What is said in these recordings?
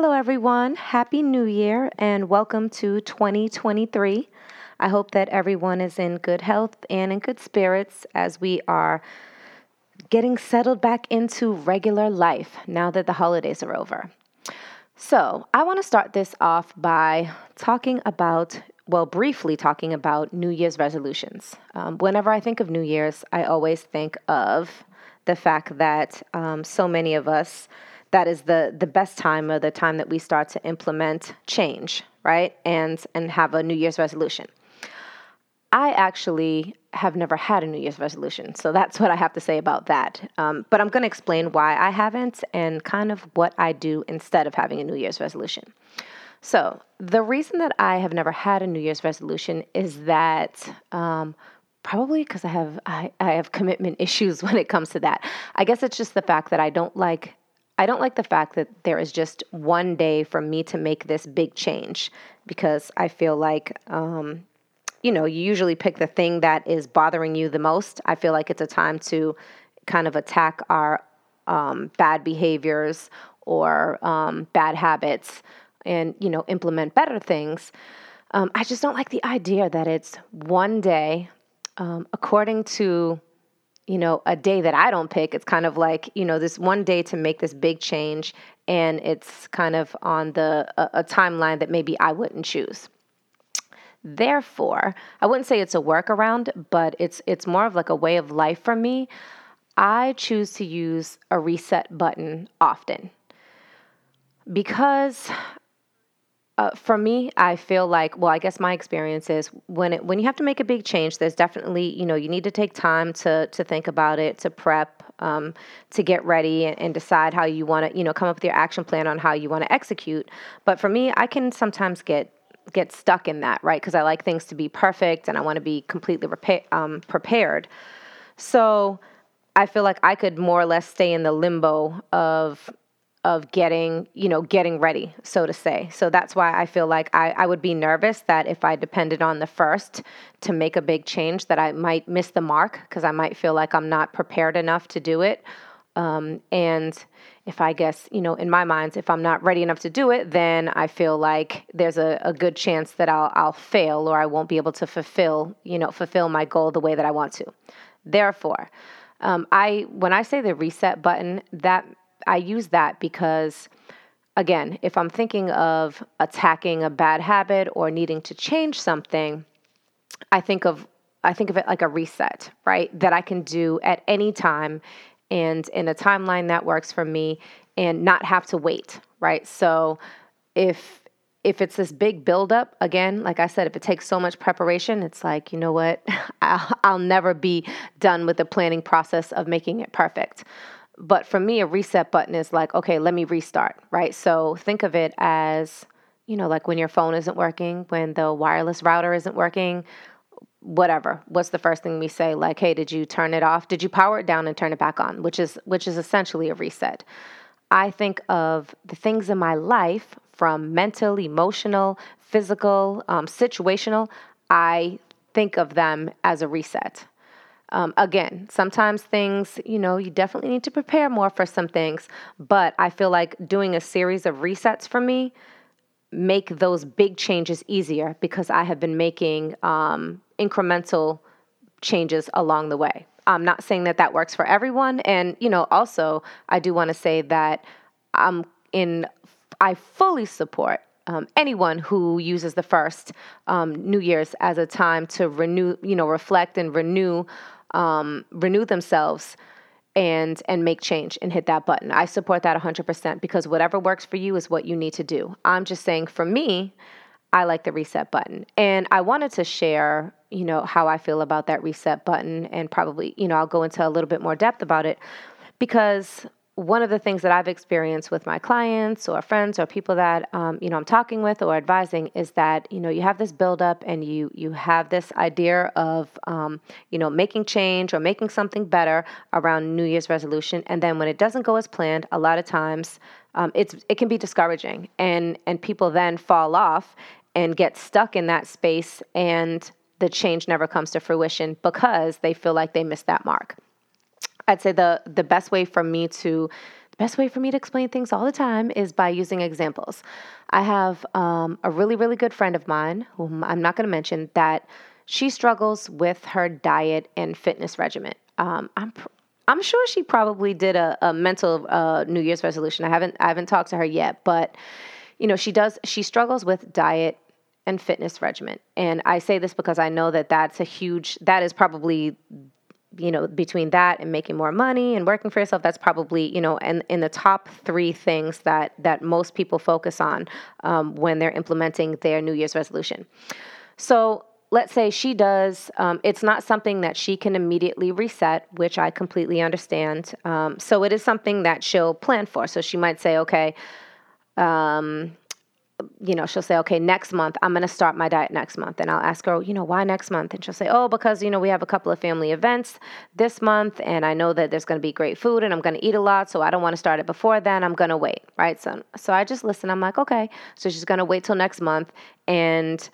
Hello, everyone. Happy New Year and welcome to 2023. I hope that everyone is in good health and in good spirits as we are getting settled back into regular life now that the holidays are over. So, I want to start this off by talking about, well, briefly talking about New Year's resolutions. Um, whenever I think of New Year's, I always think of the fact that um, so many of us that is the the best time or the time that we start to implement change, right? And and have a New Year's resolution. I actually have never had a New Year's resolution, so that's what I have to say about that. Um, but I'm going to explain why I haven't and kind of what I do instead of having a New Year's resolution. So the reason that I have never had a New Year's resolution is that. Um, probably because I have I, I have commitment issues when it comes to that. I guess it's just the fact that I don't like I don't like the fact that there is just one day for me to make this big change because I feel like, um, you know, you usually pick the thing that is bothering you the most. I feel like it's a time to kind of attack our um, bad behaviors or um, bad habits and, you know, implement better things. Um, I just don't like the idea that it's one day, um, according to you know, a day that I don't pick. It's kind of like, you know, this one day to make this big change, and it's kind of on the a, a timeline that maybe I wouldn't choose. Therefore, I wouldn't say it's a workaround, but it's it's more of like a way of life for me. I choose to use a reset button often because uh, for me, I feel like, well, I guess my experience is when it, when you have to make a big change, there's definitely, you know, you need to take time to to think about it, to prep, um, to get ready, and, and decide how you want to, you know, come up with your action plan on how you want to execute. But for me, I can sometimes get get stuck in that, right? Because I like things to be perfect, and I want to be completely repa- um, prepared. So I feel like I could more or less stay in the limbo of of getting, you know, getting ready, so to say. So that's why I feel like I, I would be nervous that if I depended on the first to make a big change, that I might miss the mark because I might feel like I'm not prepared enough to do it. Um, and if I guess, you know, in my mind, if I'm not ready enough to do it, then I feel like there's a, a good chance that I'll, I'll fail or I won't be able to fulfill, you know, fulfill my goal the way that I want to. Therefore, um, I when I say the reset button, that I use that because again, if I'm thinking of attacking a bad habit or needing to change something, I think of I think of it like a reset, right? That I can do at any time and in a timeline that works for me and not have to wait, right? So if if it's this big buildup, again, like I said, if it takes so much preparation, it's like, you know what? I'll, I'll never be done with the planning process of making it perfect. But for me, a reset button is like, okay, let me restart, right? So think of it as, you know, like when your phone isn't working, when the wireless router isn't working, whatever. What's the first thing we say? Like, hey, did you turn it off? Did you power it down and turn it back on? Which is which is essentially a reset. I think of the things in my life from mental, emotional, physical, um, situational. I think of them as a reset. Um, again, sometimes things, you know, you definitely need to prepare more for some things, but I feel like doing a series of resets for me make those big changes easier because I have been making um, incremental changes along the way. I'm not saying that that works for everyone, and you know, also I do want to say that I'm in. I fully support um, anyone who uses the first um, New Year's as a time to renew, you know, reflect and renew um, renew themselves and and make change and hit that button. I support that 100% because whatever works for you is what you need to do. I'm just saying for me, I like the reset button. And I wanted to share, you know, how I feel about that reset button and probably, you know, I'll go into a little bit more depth about it because one of the things that I've experienced with my clients or friends or people that um, you know I'm talking with or advising is that you know you have this buildup and you you have this idea of um, you know making change or making something better around New Year's resolution, and then when it doesn't go as planned, a lot of times um, it's it can be discouraging, and and people then fall off and get stuck in that space, and the change never comes to fruition because they feel like they missed that mark. I'd say the the best way for me to the best way for me to explain things all the time is by using examples. I have um, a really, really good friend of mine, whom I'm not going to mention, that she struggles with her diet and fitness regimen. Um, I'm pr- I'm sure she probably did a, a mental uh, New Year's resolution. I haven't I haven't talked to her yet, but you know she does she struggles with diet and fitness regimen, and I say this because I know that that's a huge that is probably you know, between that and making more money and working for yourself, that's probably, you know, in, in the top three things that, that most people focus on um, when they're implementing their New Year's resolution. So let's say she does, um, it's not something that she can immediately reset, which I completely understand. Um, so it is something that she'll plan for. So she might say, okay, um, you know, she'll say, okay, next month, I'm going to start my diet next month. And I'll ask her, you know, why next month? And she'll say, oh, because, you know, we have a couple of family events this month and I know that there's going to be great food and I'm going to eat a lot. So I don't want to start it before then. I'm going to wait. Right. So, so I just listen. I'm like, okay. So she's going to wait till next month. And,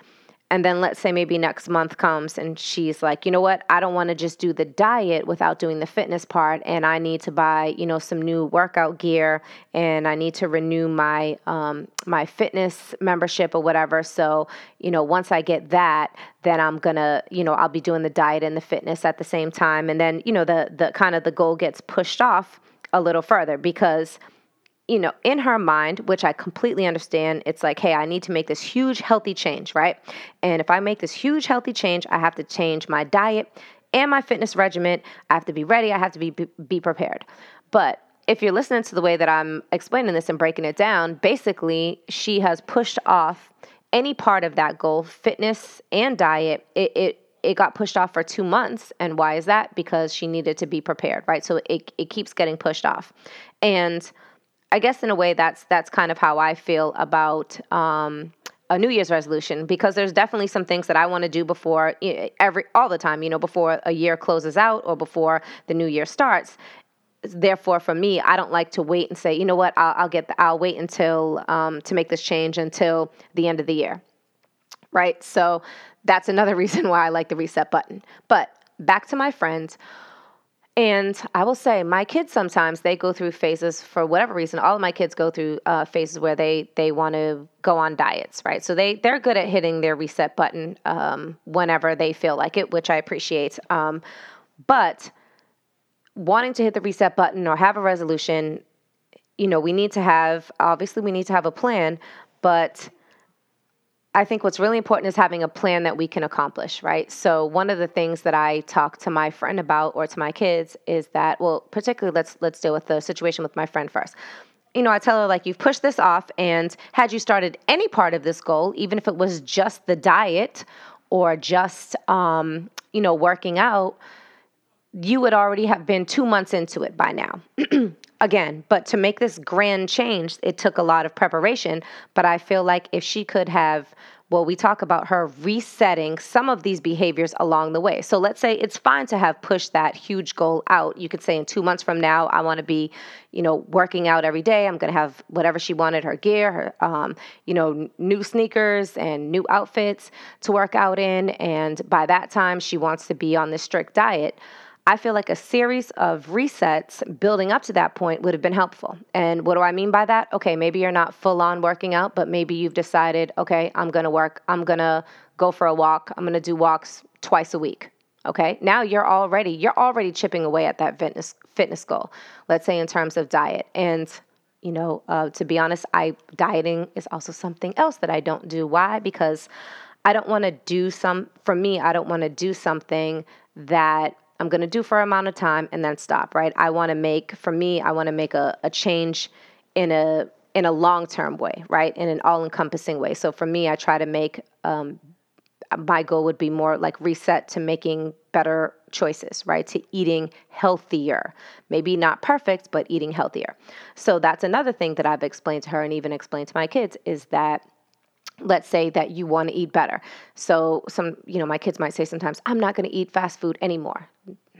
and then let's say maybe next month comes and she's like, you know what? I don't want to just do the diet without doing the fitness part. And I need to buy, you know, some new workout gear and I need to renew my, um, my fitness membership or whatever. So, you know, once I get that, then I'm gonna, you know, I'll be doing the diet and the fitness at the same time. And then, you know, the, the kind of the goal gets pushed off a little further because you know, in her mind, which I completely understand, it's like, hey, I need to make this huge healthy change, right? And if I make this huge healthy change, I have to change my diet and my fitness regimen. I have to be ready, I have to be be prepared. But if you're listening to the way that I'm explaining this and breaking it down, basically, she has pushed off any part of that goal, fitness and diet. It, it it got pushed off for two months. And why is that? Because she needed to be prepared, right? So it, it keeps getting pushed off. And I guess in a way that's that's kind of how I feel about um, a New Year's resolution because there's definitely some things that I want to do before every all the time, you know, before a year closes out or before the new year starts. Therefore, for me, I don't like to wait and say, you know what, I'll, I'll get, the, I'll wait until um, to make this change until the end of the year, right? So that's another reason why I like the reset button. But back to my friends and I will say, my kids sometimes they go through phases for whatever reason. All of my kids go through uh, phases where they they want to go on diets, right? So they they're good at hitting their reset button um, whenever they feel like it, which I appreciate. Um, but wanting to hit the reset button or have a resolution, you know, we need to have obviously we need to have a plan, but I think what's really important is having a plan that we can accomplish, right? So one of the things that I talk to my friend about or to my kids is that, well, particularly let's let's deal with the situation with my friend first. You know, I tell her like you've pushed this off and had you started any part of this goal, even if it was just the diet or just um, you know, working out, you would already have been 2 months into it by now. Again, but to make this grand change, it took a lot of preparation, but I feel like if she could have well, we talk about her resetting some of these behaviors along the way. So let's say it's fine to have pushed that huge goal out. You could say in two months from now, I want to be, you know, working out every day. I'm going to have whatever she wanted, her gear, her, um, you know, new sneakers and new outfits to work out in. And by that time, she wants to be on this strict diet. I feel like a series of resets building up to that point would have been helpful. And what do I mean by that? Okay, maybe you're not full on working out, but maybe you've decided, okay, I'm to work, I'm to go for a walk, I'm to do walks twice a week. Okay? Now you're already you're already chipping away at that fitness fitness goal. Let's say in terms of diet. And you know, uh, to be honest, I dieting is also something else that I don't do. Why? Because I don't want to do some. For me, I don't want to do something that I'm going to do for amount of time and then stop, right? I want to make, for me, I want to make a, a change in a in a long term way, right? In an all encompassing way. So for me, I try to make um, my goal would be more like reset to making better choices, right? To eating healthier. Maybe not perfect, but eating healthier. So that's another thing that I've explained to her and even explained to my kids is that let's say that you want to eat better. So some, you know, my kids might say sometimes, I'm not going to eat fast food anymore.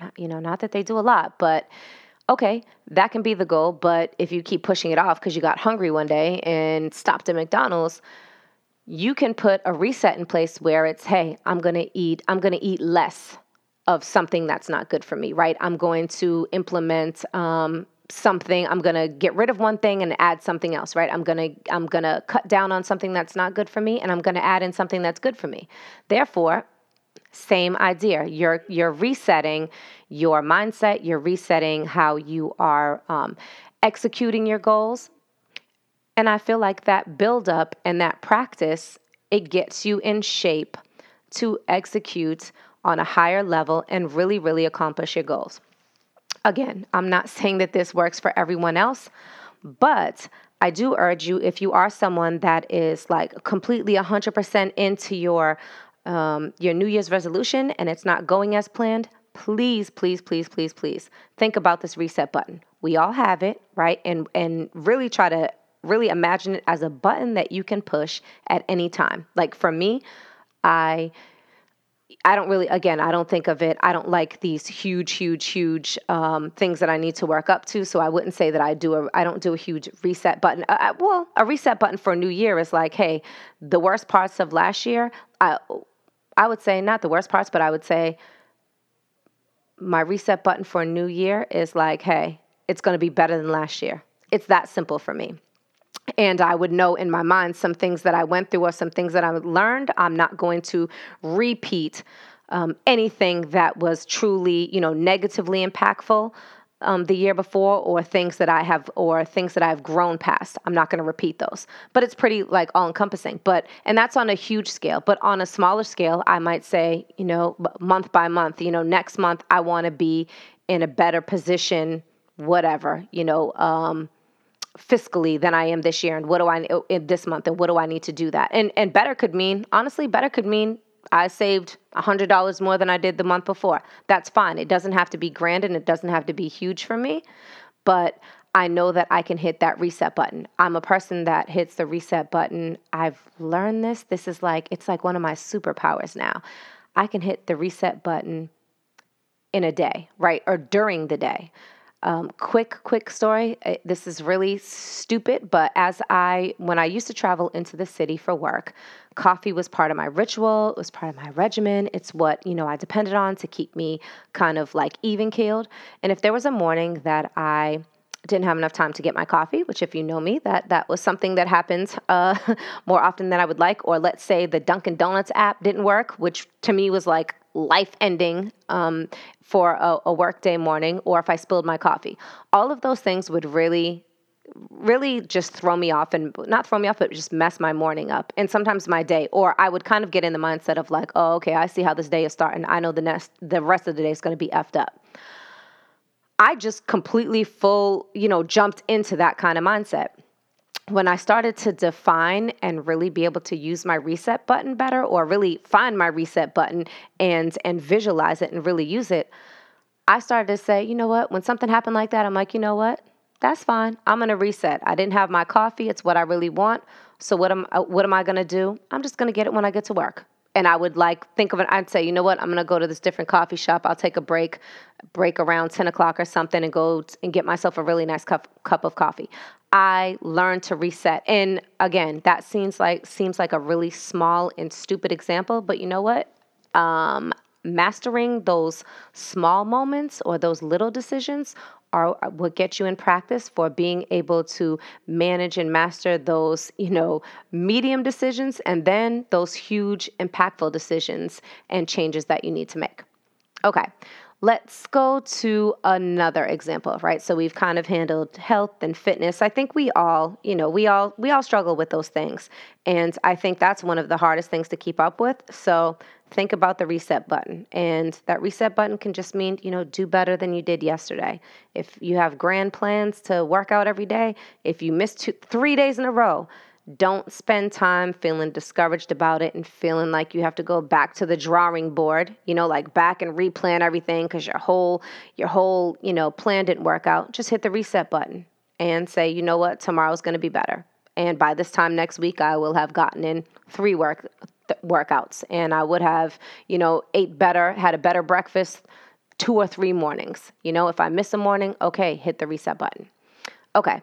Not, you know, not that they do a lot, but okay, that can be the goal. But if you keep pushing it off because you got hungry one day and stopped at McDonald's, you can put a reset in place where it's, hey, I'm going to eat, I'm going to eat less of something that's not good for me, right? I'm going to implement, um, something i'm going to get rid of one thing and add something else right? I'm going to i'm going to cut down on something that's not good for me and i'm going to add in something that's good for me. Therefore same idea. You're you're resetting your mindset. You're resetting how you are um, executing your goals. And i feel like that build up and that practice it gets you in shape to execute on a higher level and really really accomplish your goals Again, I'm not saying that this works for everyone else, but I do urge you if you are someone that is like completely 100% into your um, your New Year's resolution and it's not going as planned, please, please, please, please, please think about this reset button. We all have it, right? And and really try to really imagine it as a button that you can push at any time. Like for me, I I don't really, again, I don't think of it. I don't like these huge, huge, huge um, things that I need to work up to. So I wouldn't say that I do a, I don't do a huge reset button. Uh, uh well, a reset button for a new year is like, hey, the worst parts of last year. I, I would say not the worst parts, but I would say my reset button for a new year is like, hey, it's going to be better than last year. It's that simple for me and I would know in my mind some things that I went through or some things that I learned. I'm not going to repeat um, anything that was truly, you know, negatively impactful um, the year before, or things that I have, or things that I've grown past. I'm not going to repeat those. But it's pretty like all encompassing. But and that's on a huge scale. But on a smaller scale, I might say, you know, month by month. You know, next month I want to be in a better position. Whatever, you know. Um, fiscally than I am this year and what do I uh, in this month and what do I need to do that and and better could mean honestly better could mean I saved a $100 more than I did the month before that's fine it doesn't have to be grand and it doesn't have to be huge for me but I know that I can hit that reset button. I'm a person that hits the reset button. I've learned this. This is like, it's like one of my superpowers now. I can hit the reset button in a day, right? Or during the day. Um, quick, quick story. Uh, this is really stupid, but as I, when I used to travel into the city for work, coffee was part of my ritual. It was part of my regimen. It's what, you know, I depended on to keep me kind of like even keeled. And if there was a morning that I, didn't have enough time to get my coffee, which if you know me, that that was something that happens uh, more often than I would like. Or let's say the Dunkin' Donuts app didn't work, which to me was like life ending um, for a, a workday morning, or if I spilled my coffee. All of those things would really really just throw me off and not throw me off but just mess my morning up and sometimes my day or i would kind of get in the mindset of like oh okay i see how this day is starting i know the next the rest of the day is going to be effed up I just completely full, you know, jumped into that kind of mindset. When I started to define and really be able to use my reset button better or really find my reset button and and visualize it and really use it, I started to say, you know what, when something happened like that, I'm like, you know what? That's fine. I'm going to reset. I didn't have my coffee. It's what I really want. So what am uh, what am I going to do? I'm just going to get it when I get to work and I would like think of it. I'd say, you know what? I'm gonna go to this different coffee shop. I'll take a break, break around 10 o'clock or something, and go and get myself a really nice cup cup of coffee. I learned to reset, and again, that seems like seems like a really small and stupid example, but you know what? Um, mastering those small moments or those little decisions are what get you in practice for being able to manage and master those, you know, medium decisions and then those huge impactful decisions and changes that you need to make. Okay. Let's go to another example, right? So we've kind of handled health and fitness. I think we all, you know, we all we all struggle with those things. And I think that's one of the hardest things to keep up with. So think about the reset button. And that reset button can just mean, you know, do better than you did yesterday. If you have grand plans to work out every day, if you miss two, three days in a row, don't spend time feeling discouraged about it and feeling like you have to go back to the drawing board, you know, like back and replan everything because your whole your whole, you know, plan didn't work out. Just hit the reset button and say, you know what, tomorrow's going to be better. And by this time next week, I will have gotten in three work th- workouts and I would have, you know, ate better, had a better breakfast two or three mornings. You know, if I miss a morning, okay, hit the reset button. Okay,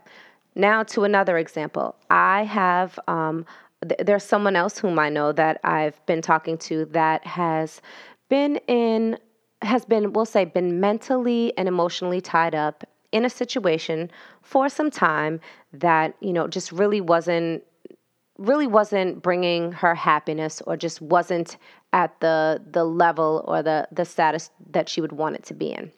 now to another example. I have, um, th- there's someone else whom I know that I've been talking to that has been in, has been, we'll say, been mentally and emotionally tied up in a situation for some time that, you know, just really wasn't really wasn't bringing her happiness or just wasn't at the the level or the the status that she would want it to be in.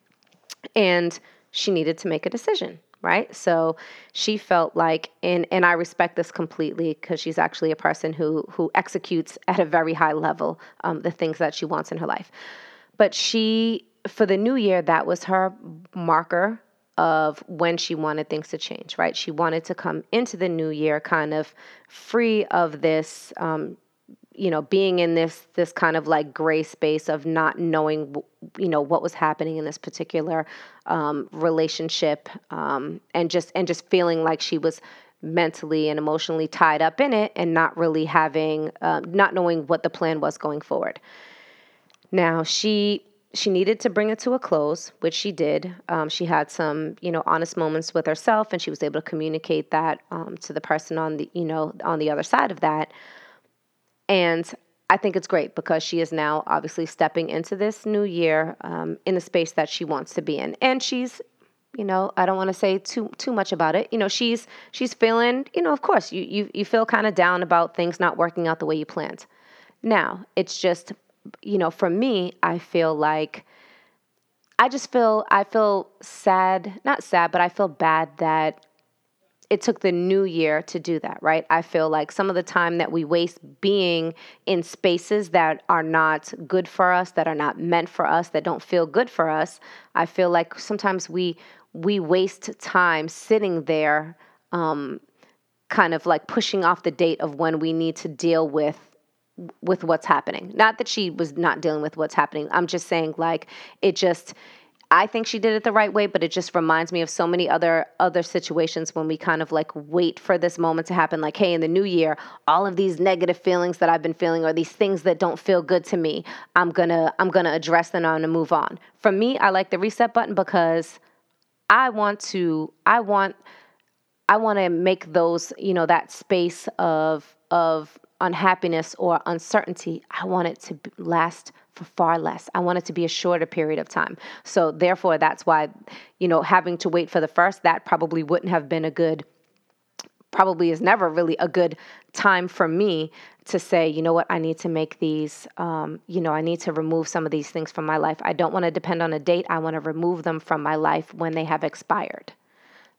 And she needed to make a decision, right? So she felt like and and I respect this completely because she's actually a person who who executes at a very high level um, the things that she wants in her life. But she for the new year that was her marker of when she wanted things to change, right? She wanted to come into the new year kind of free of this, um, you know, being in this this kind of like gray space of not knowing, you know, what was happening in this particular um, relationship, um, and just and just feeling like she was mentally and emotionally tied up in it, and not really having, uh, not knowing what the plan was going forward. Now she she needed to bring it to a close, which she did. Um, she had some, you know, honest moments with herself, and she was able to communicate that um, to the person on the, you know, on the other side of that. And I think it's great because she is now obviously stepping into this new year um, in the space that she wants to be in, and she's, you know, I don't want to say too too much about it. You know, she's she's feeling, you know, of course, you you you feel kind of down about things not working out the way you planned. Now it's just you know, for me, I feel like I just feel I feel sad, not sad, but I feel bad that it took the new year to do that, right? I feel like some of the time that we waste being in spaces that are not good for us, that are not meant for us, that don't feel good for us, I feel like sometimes we we waste time sitting there um, kind of like pushing off the date of when we need to deal with with what's happening. Not that she was not dealing with what's happening. I'm just saying like it just I think she did it the right way, but it just reminds me of so many other other situations when we kind of like wait for this moment to happen like hey in the new year all of these negative feelings that I've been feeling or these things that don't feel good to me, I'm going to I'm going to address them and I'm going to move on. For me, I like the reset button because I want to I want I want to make those, you know, that space of of unhappiness or uncertainty, I want it to last for far less. I want it to be a shorter period of time. So therefore, that's why, you know, having to wait for the first, that probably wouldn't have been a good probably is never really a good time for me to say, you know what, I need to make these, um, you know, I need to remove some of these things from my life. I don't want to depend on a date. I want to remove them from my life when they have expired.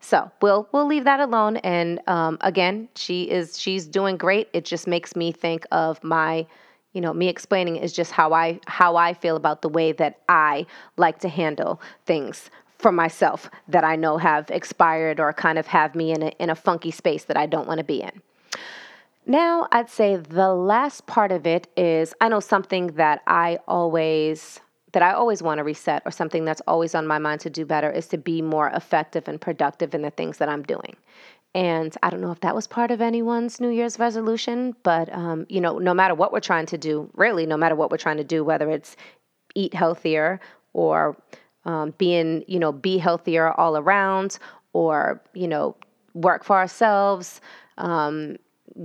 So we'll we'll leave that alone. And um, again, she is she's doing great. It just makes me think of my, you know, me explaining is just how I how I feel about the way that I like to handle things for myself that I know have expired or kind of have me in a in a funky space that I don't want to be in. Now, I'd say the last part of it is I know something that I always that I always want to reset or something that's always on my mind to do better is to be more effective and productive in the things that I'm doing. And I don't know if that was part of anyone's New Year's resolution, but um, you know, no matter what we're trying to do, really, no matter what we're trying to do, whether it's eat healthier or um, being, you know, be healthier all around, or you know, work for ourselves, um,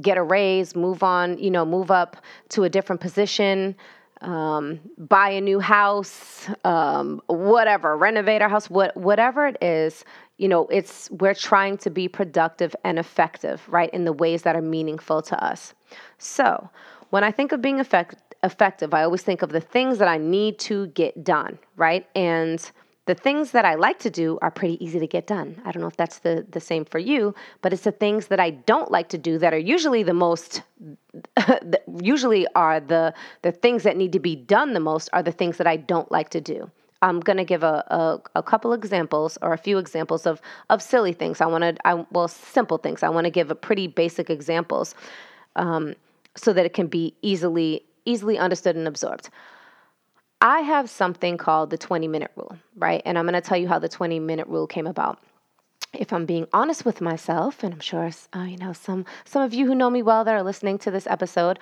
get a raise, move on, you know, move up to a different position um, buy a new house, um, whatever, renovate our house, what, whatever it is, you know, it's we're trying to be productive and effective, right, in the ways that are meaningful to us. So, when I think of being effect- effective, I always think of the things that I need to get done, right, and the things that I like to do are pretty easy to get done. I don't know if that's the, the same for you, but it's the things that I don't like to do that are usually the most, usually are the, the things that need to be done the most are the things that I don't like to do. I'm to give a, a, a, couple examples or a few examples of, of silly things. I want to, I, well, simple things. I want to give a pretty basic examples um, so that it can be easily, easily understood and absorbed. I have something called the 20 minute rule, right? And I'm going to tell you how the 20 minute rule came about. If I'm being honest with myself, and I'm sure uh, you know some some of you who know me well that are listening to this episode,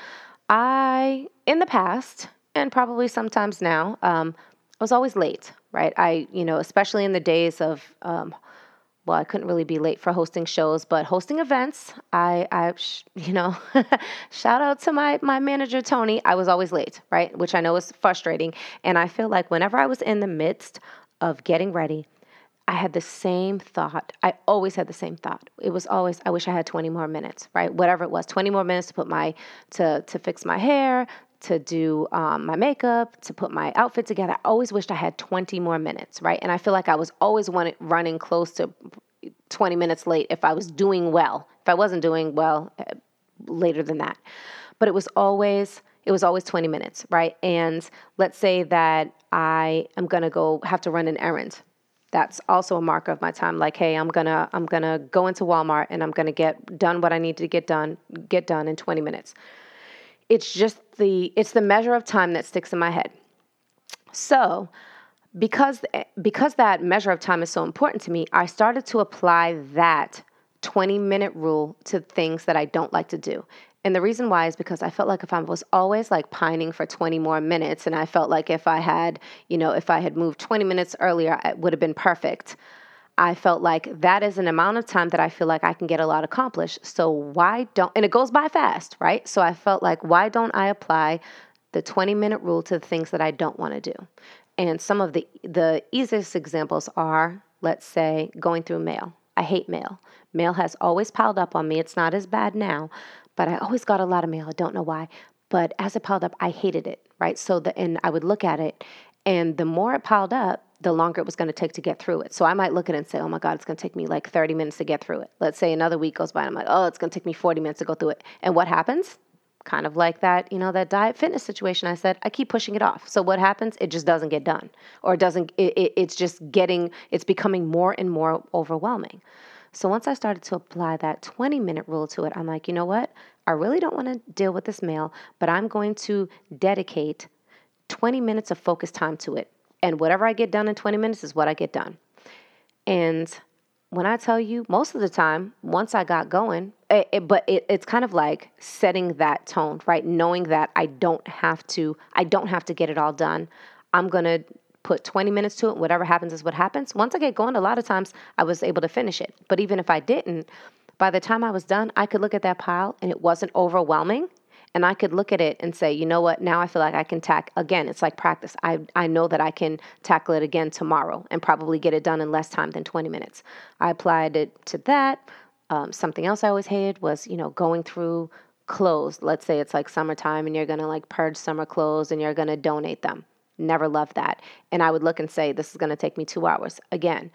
I in the past and probably sometimes now um, I was always late, right? I you know especially in the days of um, well, I couldn't really be late for hosting shows, but hosting events, I, I, you know, shout out to my my manager Tony. I was always late, right? Which I know is frustrating, and I feel like whenever I was in the midst of getting ready, I had the same thought. I always had the same thought. It was always, I wish I had 20 more minutes, right? Whatever it was, 20 more minutes to put my, to, to fix my hair, to do um, my makeup, to put my outfit together. I always wished I had 20 more minutes, right? And I feel like I was always running close to 20 minutes late if I was doing well. If I wasn't doing well, eh, later than that. But it was always, it was always 20 minutes, right? And let's say that I am going to go have to run an errand. That's also a marker of my time. Like, hey, I'm gonna I'm gonna go into Walmart and I'm gonna get done what I need to get done get done in 20 minutes it's just the it's the measure of time that sticks in my head. So, because because that measure of time is so important to me, I started to apply that 20 minute rule to things that I don't like to do. And the reason why is because I felt like if I was always like pining for 20 more minutes and I felt like if I had, you know, if I had moved 20 minutes earlier, it would have been perfect. I felt like that is an amount of time that I feel like I can get a lot accomplished. So why don't, and it goes by fast, right? So I felt like, why don't I apply the 20 minute rule to the things that I don't want to do? And some of the, the easiest examples are, let's say, going through mail. I hate mail. Mail has always piled up on me. It's not as bad now, but I always got a lot of mail. I don't know why. But as it piled up, I hated it, right? So the, and I would look at it, and the more it piled up, the longer it was going to take to get through it. So I might look at it and say, oh my God, it's going to take me like 30 minutes to get through it. Let's say another week goes by and I'm like, oh, it's going to take me 40 minutes to go through it. And what happens? Kind of like that, you know, that diet fitness situation I said, I keep pushing it off. So what happens? It just doesn't get done or it doesn't, it, it, it's just getting, it's becoming more and more overwhelming. So once I started to apply that 20 minute rule to it, I'm like, you know what? I really don't want to deal with this mail, but I'm going to dedicate 20 minutes of focus time to it and whatever I get done in 20 minutes is what I get done. And when I tell you, most of the time, once I got going, it, it, but it, it's kind of like setting that tone, right? Knowing that I don't have to, I don't have to get it all done. I'm gonna put 20 minutes to it. Whatever happens is what happens. Once I get going, a lot of times I was able to finish it. But even if I didn't, by the time I was done, I could look at that pile and it wasn't overwhelming and I could look at it and say, you know what, now I feel like I can tack again. It's like practice. I, I know that I can tackle it again tomorrow and probably get it done in less time than 20 minutes. I applied it to that. Um, something else I always hated was, you know, going through clothes. Let's say it's like summertime and you're going to like purge summer clothes and you're going to donate them. Never loved that. And I would look and say, this is going to take me two hours. Again,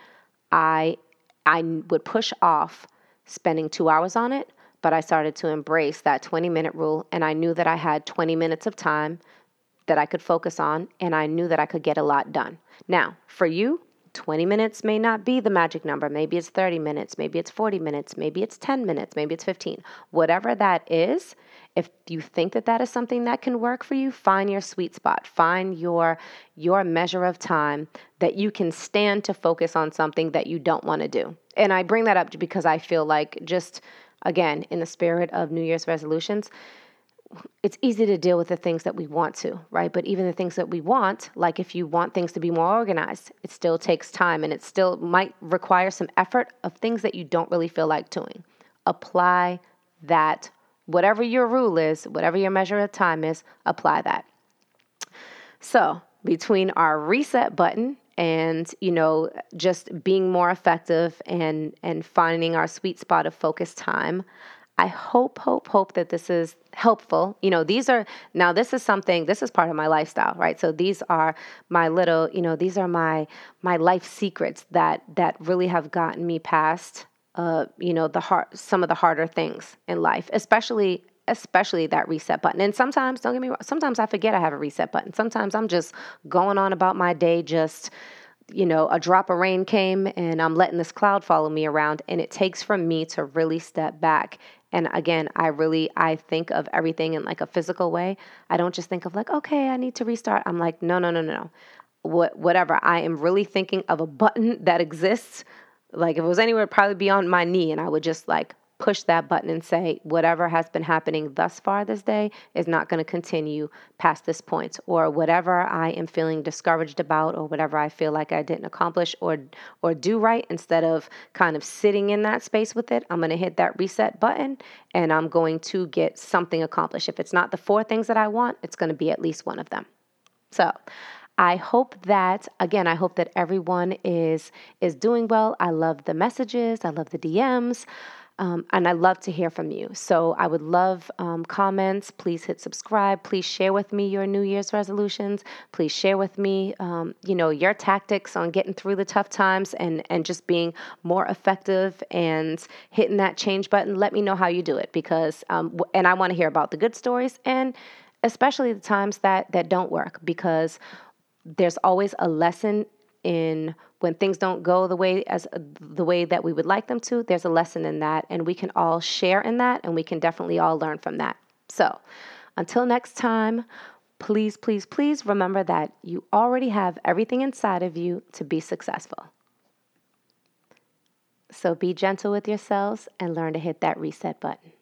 I I would push off spending two hours on it but I started to embrace that 20 minute rule, and I knew that I had 20 minutes of time that I could focus on, and I knew that I could get a lot done. Now, for you, 20 minutes may not be the magic number. Maybe it's 30 minutes, maybe it's 40 minutes, maybe it's 10 minutes, maybe it's 15. Whatever that is, if you think that that is something that can work for you, find your sweet spot. Find your your measure of time that you can stand to focus on something that you don't want to do. And I bring that up because I feel like just again, in the spirit of New Year's resolutions, it's easy to deal with the things that we want to, right? But even the things that we want, like if you want things to be more organized, it still takes time and it still might require some effort of things that you don't really feel like doing. Apply that, whatever your rule is, whatever your measure of time is, apply that. So, between our reset button and you know just being more effective and and finding our sweet spot of focus time. I hope hope hope that this is helpful. You know these are now this is something this is part of my lifestyle right? So these are my little you know these are my my life secrets that that really have gotten me past uh you know the hard some of the harder things in life especially especially that reset button. And sometimes, don't get me wrong, sometimes I forget I have a reset button. Sometimes I'm just going on about my day, just, you know, a drop of rain came and I'm letting this cloud follow me around. And it takes from me to really step back. And again, I really I think of everything in like a physical way. I don't just think of like, okay, I need to restart. I'm like, no, no, no, no, no. What whatever. I am really thinking of a button that exists. Like if it was anywhere, it'd probably be on my knee, and I would just like push that button and say, whatever has been happening thus far this day is not going to continue past this point, or whatever I am feeling discouraged about, or whatever I feel like I didn't accomplish or or do right, instead of kind of sitting in that space with it, I'm going to hit that reset button and I'm going to get something accomplished. If it's not the four things that I want, it's going to be at least one of them. So, I hope that again, I hope that everyone is is doing well. I love the messages. I love the DMs. Um, and I love to hear from you. So I would love um, comments. Please hit subscribe. Please share with me your New Year's resolutions. Please share with me, um, you know, your tactics on getting through the tough times and and just being more effective and hitting that change button. Let me know how you do it because, um, and I want to hear about the good stories and especially the times that that don't work because there's always a lesson in when things don't go the way as the way that we would like them to there's a lesson in that and we can all share in that and we can definitely all learn from that. So until next time please please please remember that you already have everything inside of you to be successful. So be gentle with yourselves and learn to hit that reset button